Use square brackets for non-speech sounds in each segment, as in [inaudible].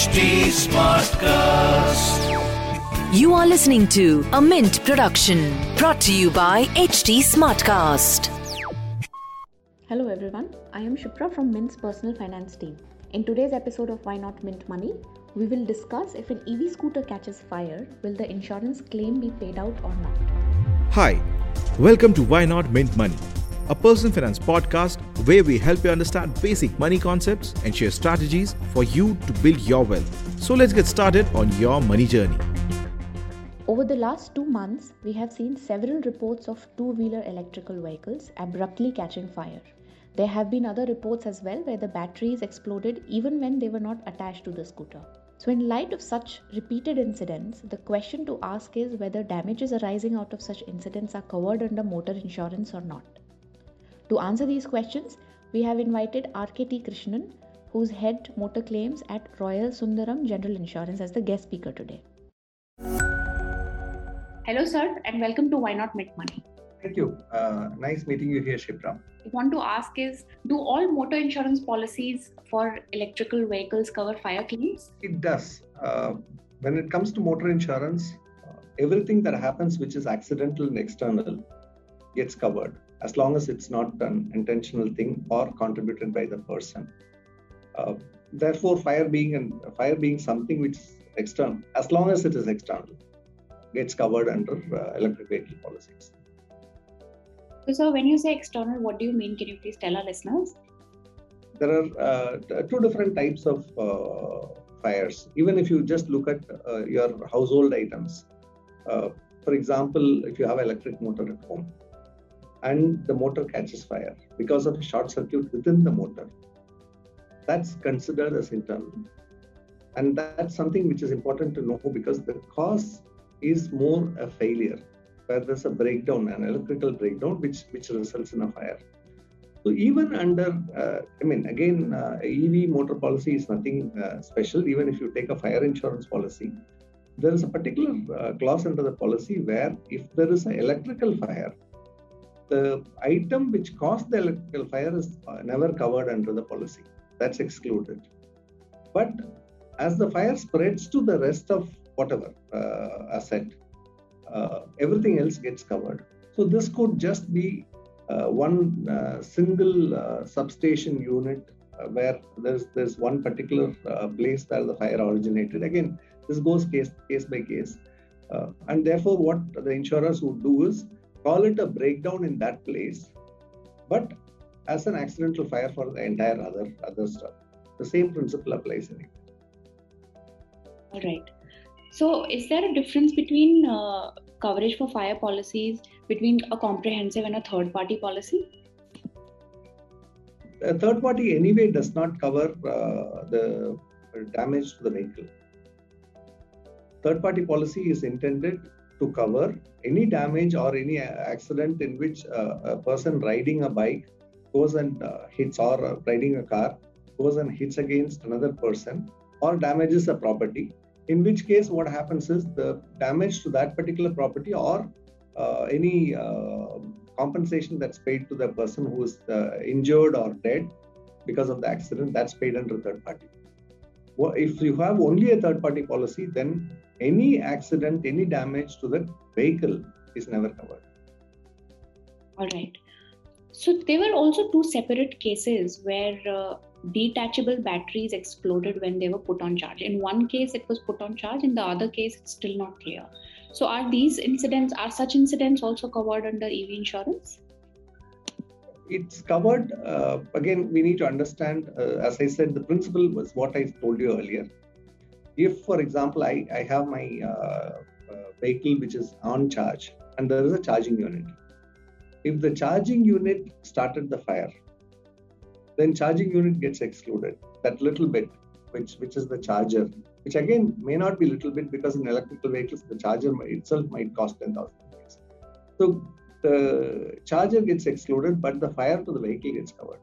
HT Smartcast. You are listening to a Mint production brought to you by HT Smartcast. Hello everyone, I am Shipra from Mint's personal finance team. In today's episode of Why Not Mint Money, we will discuss if an EV scooter catches fire, will the insurance claim be paid out or not? Hi, welcome to Why Not Mint Money, a personal finance podcast where we help you understand basic money concepts and share strategies for you to build your wealth. So let's get started on your money journey. Over the last two months, we have seen several reports of two wheeler electrical vehicles abruptly catching fire. There have been other reports as well where the batteries exploded even when they were not attached to the scooter. So, in light of such repeated incidents, the question to ask is whether damages arising out of such incidents are covered under motor insurance or not. To answer these questions, we have invited RKT Krishnan, who's head motor claims at Royal Sundaram General Insurance, as the guest speaker today. Hello, sir, and welcome to Why Not Mint Money. Thank you. Uh, nice meeting you here, Shipra. I want to ask is Do all motor insurance policies for electrical vehicles cover fire claims? It does. Uh, when it comes to motor insurance, uh, everything that happens which is accidental and external gets covered as long as it's not an intentional thing or contributed by the person. Uh, therefore, fire being and fire being something which is external, as long as it is external, gets covered under uh, electric vehicle policies. So, when you say external, what do you mean? Can you please tell our listeners? There are uh, two different types of uh, fires. Even if you just look at uh, your household items, uh, for example, if you have electric motor at home and the motor catches fire because of a short circuit within the motor, that's considered as internal. And that's something which is important to know because the cause is more a failure where there's a breakdown, an electrical breakdown, which which results in a fire. So even under, uh, I mean, again, uh, EV motor policy is nothing uh, special. Even if you take a fire insurance policy, there is a particular uh, clause under the policy where if there is an electrical fire, the item which caused the electrical fire is uh, never covered under the policy. That's excluded. But as the fire spreads to the rest of whatever uh, asset, uh, everything else gets covered. So this could just be uh, one uh, single uh, substation unit where there's there's one particular place where the fire originated. Again, this goes case case by case, and therefore what the insurers would do is call it a breakdown in that place, but as an accidental fire for the entire other other stuff. The same principle applies in it. All right. So, is there a difference between uh, coverage for fire policies between a comprehensive and a third party policy? A third party, anyway, does not cover uh, the damage to the vehicle. Third party policy is intended to cover any damage or any accident in which uh, a person riding a bike goes and uh, hits or uh, riding a car goes and hits against another person or damages a property. In which case what happens is the damage to that particular property or uh, any uh, compensation that's paid to the person who is uh, injured or dead because of the accident that's paid under third party. If you have only a third party policy then any accident any damage to the vehicle is never covered all right so there were also two separate cases where uh, detachable batteries exploded when they were put on charge. In one case, it was put on charge. In the other case, it's still not clear. So, are these incidents, are such incidents also covered under EV insurance? It's covered. Uh, again, we need to understand, uh, as I said, the principle was what I told you earlier. If, for example, I, I have my uh, uh vehicle which is on charge and there is a charging unit. If the charging unit started the fire, then charging unit gets excluded. That little bit, which which is the charger, which again may not be little bit because in electrical vehicles the charger itself might cost ten thousand rupees. So the charger gets excluded, but the fire to the vehicle gets covered.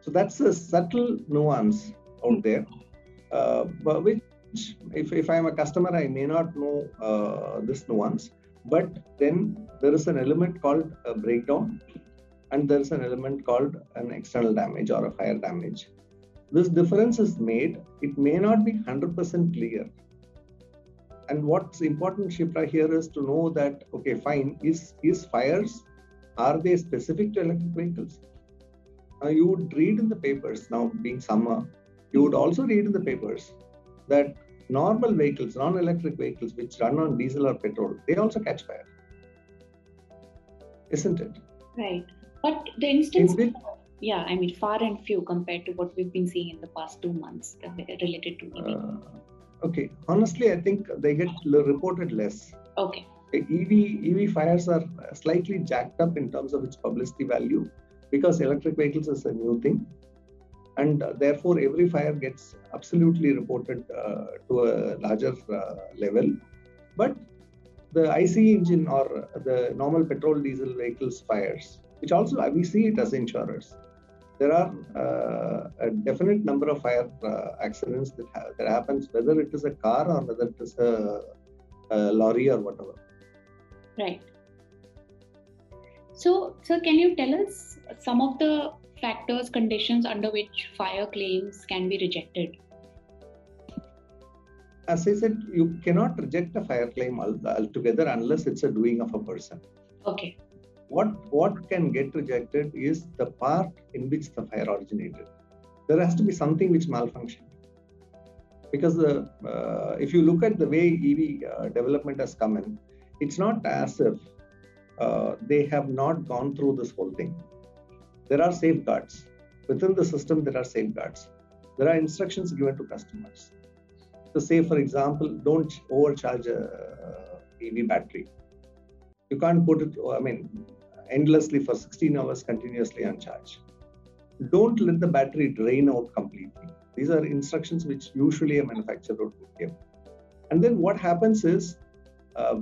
So that's a subtle nuance out there, uh, which if, if I'm a customer, I may not know uh, this nuance, but then there is an element called a breakdown and there's an element called an external damage or a fire damage. this difference is made, it may not be 100% clear. And what's important, Shipra, here is to know that okay, fine, is is fires are they specific to electric vehicles? Now you would read in the papers now being summer, you would also read in the papers that normal vehicles, non-electric vehicles which run on diesel or petrol, they also catch fire. Isn't it? Right. But the instance which, yeah, I mean far and few compared to what we've been seeing in the past two months related to EV. Uh, okay. Honestly, I think they get reported less. Okay. EV EV fires are slightly jacked up in terms of its publicity value because electric vehicles is a new thing and uh, therefore every fire gets absolutely reported uh, to a larger uh, level. But the ICE engine or the normal petrol diesel vehicles fires which also we see it as insurers. There are uh, a definite number of fire uh, accidents that, ha- that happens whether it is a car or whether it is a, a lorry or whatever. Right. So, sir, can you tell us some of the factors, conditions under which fire claims can be rejected? As I said, you cannot reject a fire claim altogether unless it's a doing of a person. Okay. What what can get rejected is the part in which the fire originated. There has to be something which malfunctioned. Because the uh, if you look at the way EV uh, development has come in, it's not as if uh, they have not gone through this whole thing. There are safeguards. Within the system, there are safeguards. There are instructions given to customers. To say, for example, don't overcharge a EV battery. You can't put it, I mean, endlessly for 16 hours continuously on charge. Don't let the battery drain out completely. These are instructions which usually a manufacturer would give. And then what happens is uh,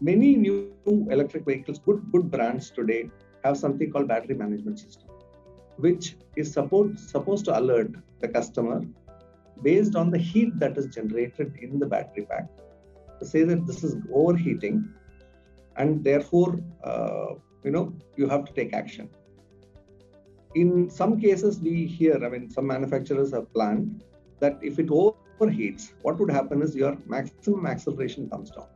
many new electric vehicles, good good brands today have something called battery management system, which is supposed supposed to alert the customer based on the heat that is generated in the battery pack to say that this is overheating and therefore uh, you know you have to take action. In some cases we hear i mean some manufacturers have planned that if it overheats what would happen is your maximum acceleration comes down.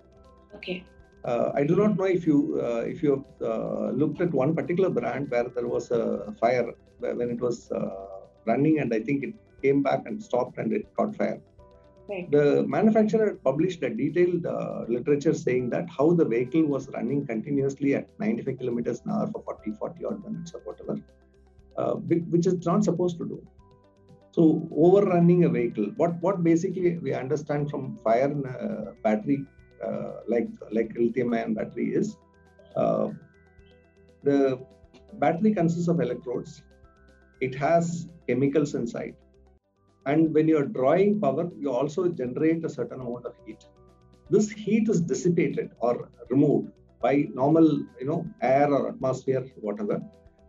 Okay uh, I do not know if you uh, if you have uh, looked at one particular brand where there was a fire when it was uh, running, and I think it came back and stopped and it caught fire. Right. The manufacturer published a detailed uh, literature saying that how the vehicle was running continuously at 95 kilometers an hour for 40, 40 odd minutes or whatever, uh, which is not supposed to do. So overrunning a vehicle, what what basically we understand from fire battery uh, like like lithium ion battery is uh, the battery consists of electrodes. It has chemicals inside. And when you're drawing power you also generate a certain amount of heat. This heat is dissipated or removed by normal you know air or atmosphere whatever.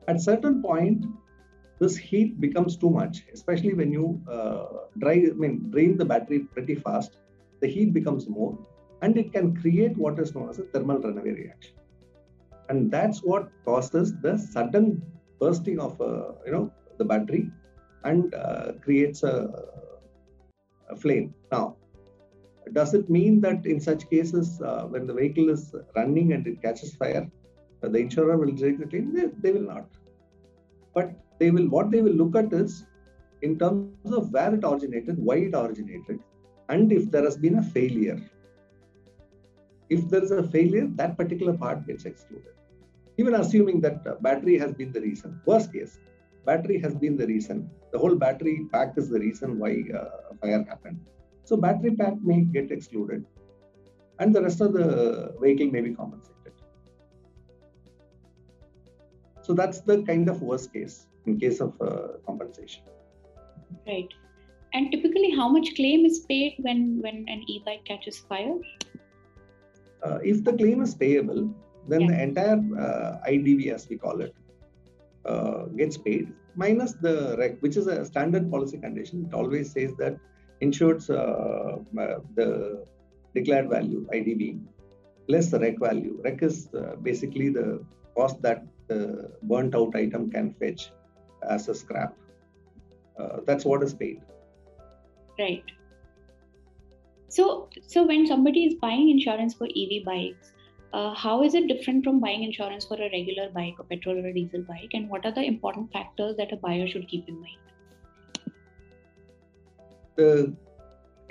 At certain point this heat becomes too much especially when you uh, dry i mean drain the battery pretty fast. The heat becomes more and it can create what is known as a thermal runaway reaction. And that's what causes the sudden bursting of uh, you know the battery and uh, creates a, a, flame. Now, does it mean that in such cases, uh, when the vehicle is running and it catches fire, the insurer will reject the claim? They, they will not. But they will. What they will look at is in terms of where it originated, why it originated, and if there has been a failure if there is a failure, that particular part gets excluded. Even assuming that uh, battery has been the reason, worst case, battery has been the reason. The whole battery pack is the reason why uh, fire happened. So battery pack may get excluded, and the rest of the vehicle may be compensated. So that's the kind of worst case in case of uh, compensation. Right. And typically, how much claim is paid when when an e-bike catches fire? Uh, if the claim is payable, then yeah. the entire uh, IDV, as we call it, uh, gets paid minus the wreck, which is a standard policy condition. It always says that insured's uh, uh, the declared value IDV less the wreck value. Wreck is uh, basically the cost that the burnt out item can fetch as a scrap. uh, that's what is paid. Right. So, so when somebody is buying insurance for EV bikes, uh, how is it different from buying insurance for a regular bike, a petrol or a diesel bike, and what are the important factors that a buyer should keep in mind? The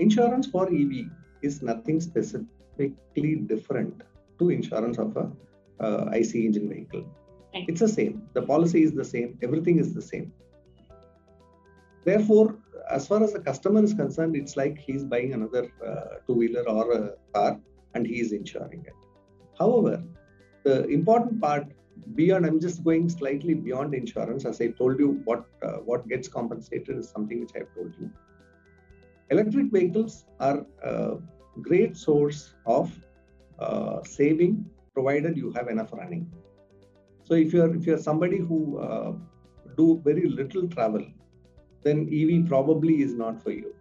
insurance for EV is nothing specifically different to insurance of a uh, IC engine vehicle. Right. It's the same. The policy is the same. Everything is the same. Therefore, as far as the customer is concerned, it's like he's buying another uh, two wheeler or a car and he is insuring it. However, the important part beyond, I'm just going slightly beyond insurance. As I told you, what uh, what gets compensated is something which I've told you. Electric vehicles are a great source of uh, saving, provided you have enough running. So if you're if you're somebody who uh, do very little travel, then EV probably is not for you.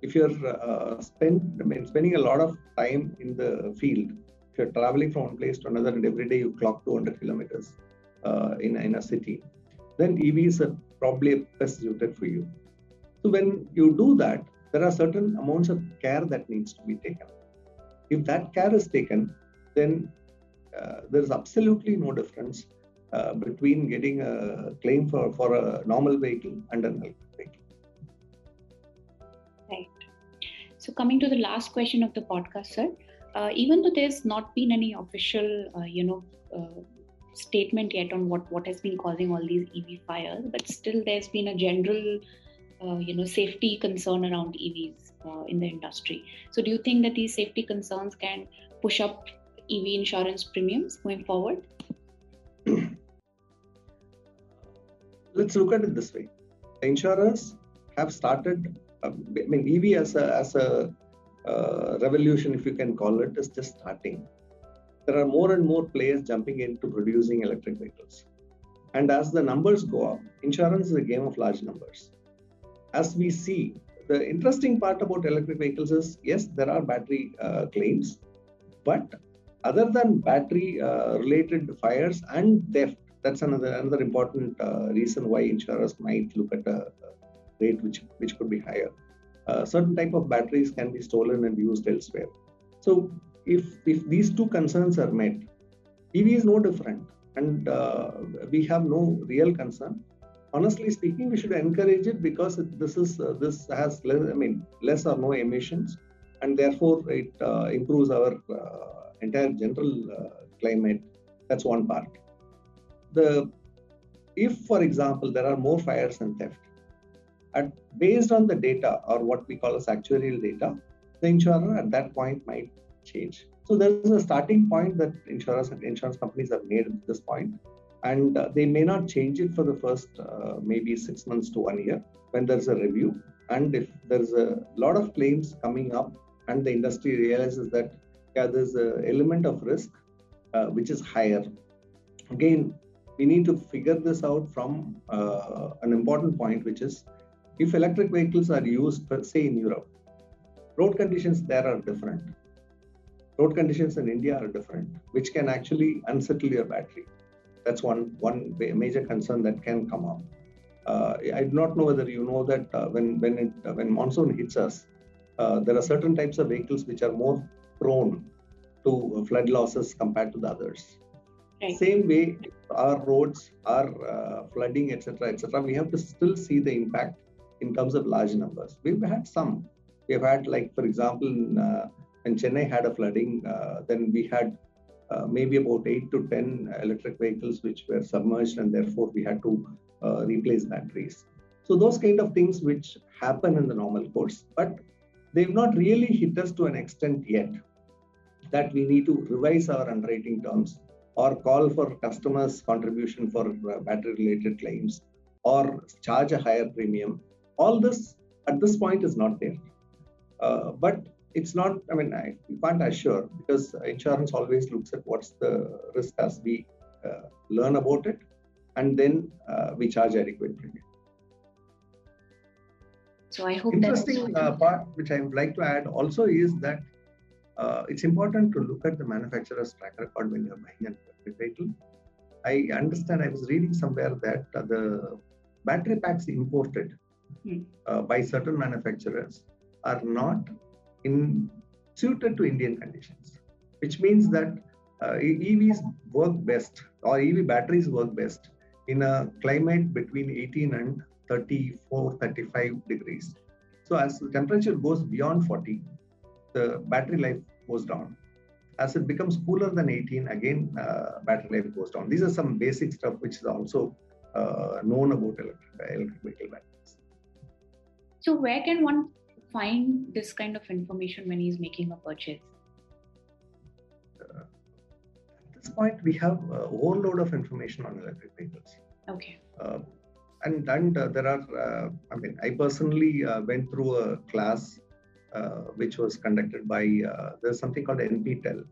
If you're uh, spend, I mean, spending a lot of time in the field, if you're traveling from one place to another and every day you clock 200 kilometers uh, in, in a city, then EV is a, probably best suited for you. So when you do that, there are certain amounts of care that needs to be taken. If that care is taken, then uh, there is absolutely no difference uh, between getting a claim for, for a normal vehicle and an electric vehicle. Right. So, coming to the last question of the podcast, sir, uh, even though there's not been any official, uh, you know, uh, statement yet on what, what has been causing all these EV fires, but still there's been a general, uh, you know, safety concern around EVs in the industry. So, do you think that these safety concerns can push up EV insurance premiums going forward? Let's look at it this way. The insurers have started. Uh, I mean, EV as a as a uh, revolution, if you can call it, is just starting. There are more and more players jumping into producing electric vehicles, and as the numbers go up, insurance is a game of large numbers. As we see, the interesting part about electric vehicles is yes, there are battery uh, claims, but other than battery uh, related fires and theft that's another another important uh, reason why insurers might look at a, rate which which could be higher. Uh, certain type of batteries can be stolen and used elsewhere. So if if these two concerns are met, EV is no different, and uh, we have no real concern. Honestly speaking, we should encourage it because this is uh, this has less, I mean less or no emissions, and therefore it uh, improves our uh, entire general climate. That's one part the if for example there are more fires and theft at, based on the data or what we call as actuarial data the insurer at that point might change. So there's a starting point that insurers and insurance companies have made at this point and uh, they may not change it for the first uh, maybe six months to one year when there's a review. And if there's a lot of claims coming up and the industry realizes that yeah there's an element of risk uh, which is higher again we need to figure this out from uh, an important point, which is if electric vehicles are used, say in Europe, road conditions there are different. Road conditions in India are different, which can actually unsettle your battery. That's one one major concern that can come up. Uh, I do not know whether you know that uh, when when it uh, when monsoon hits us, uh, there are certain types of vehicles which are more prone to flood losses compared to the others. Right. Same way, our roads are uh, flooding, etc., etc. We have to still see the impact in terms of large numbers. We've had some. We've had, like, for example, in, uh, when Chennai had a flooding, uh, then we had uh, maybe about eight to ten electric vehicles which were submerged, and therefore we had to uh, replace batteries. So those kind of things which happen in the normal course, but they've not really hit us to an extent yet that we need to revise our underwriting terms or call for customers' contribution for uh, battery related claims or charge a higher premium. All this at this point is not there. Uh, but it's not, I mean, I, you can't assure because insurance always looks at what's the risk as we uh, learn about it and then uh, we charge adequate premium. So I hope interesting uh, part which I would like to add also is that uh, it's important to look at the manufacturer's track record when you're buying a vehicle. I understand, I was reading somewhere that uh, the battery packs imported hmm. uh, by certain manufacturers are not in suited to Indian conditions, which means that uh, EVs work best or EV batteries work best in a climate between 18 and 34, 35 degrees. So as the temperature goes beyond 40, the battery life goes down. As it becomes cooler than 18, again uh, battery life goes down. These are some basic stuff which is also uh, known about electric, electric vehicle batteries. So where can one find this kind of information when he's making a purchase? Uh, at this point, we have a whole load of information on electric vehicles. Okay. Uh, and and uh, there are, uh, I mean, I personally uh, went through a class Uh, which was conducted by, uh, there's something called NPTEL.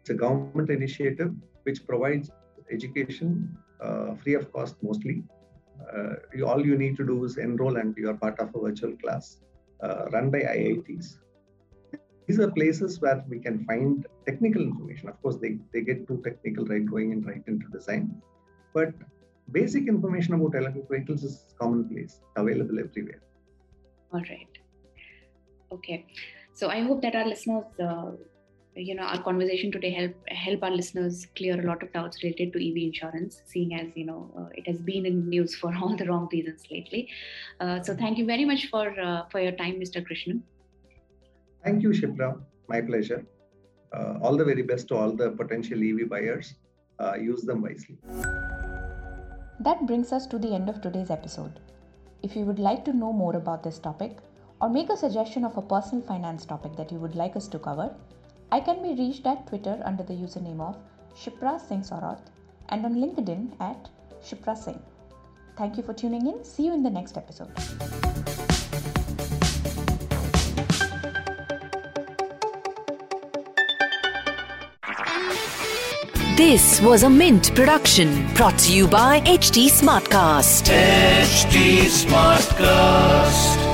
It's a government initiative which provides education uh, free of cost mostly. You, all you need to do is enroll and you are part of a virtual class uh, run by IITs. These are places where we can find technical information. Of course, they, they get too technical right going and right into design. But basic information about electric vehicles is commonplace, available everywhere. All right. Okay. So I hope that our listeners uh, you know our conversation today help help our listeners clear a lot of doubts related to EV insurance, seeing as you know uh, it has been in the news for [laughs] all the wrong reasons lately. Uh, so thank you very much for uh, for your time, Mr. Krishnan. Thank you, Shipra. My pleasure. Uh, all the very best to all the potential EV buyers. Uh, use them wisely. That brings us to the end of today's episode. If you would like to know more about this topic or make a suggestion of a personal finance topic that you would like us to cover, I can be reached at Twitter under the username of Shipra Singh Saurath and on LinkedIn at Shipra Singh. Thank you for tuning in. See you in the next episode. This was a Mint production brought to you by HT Smartcast. HT Smartcast.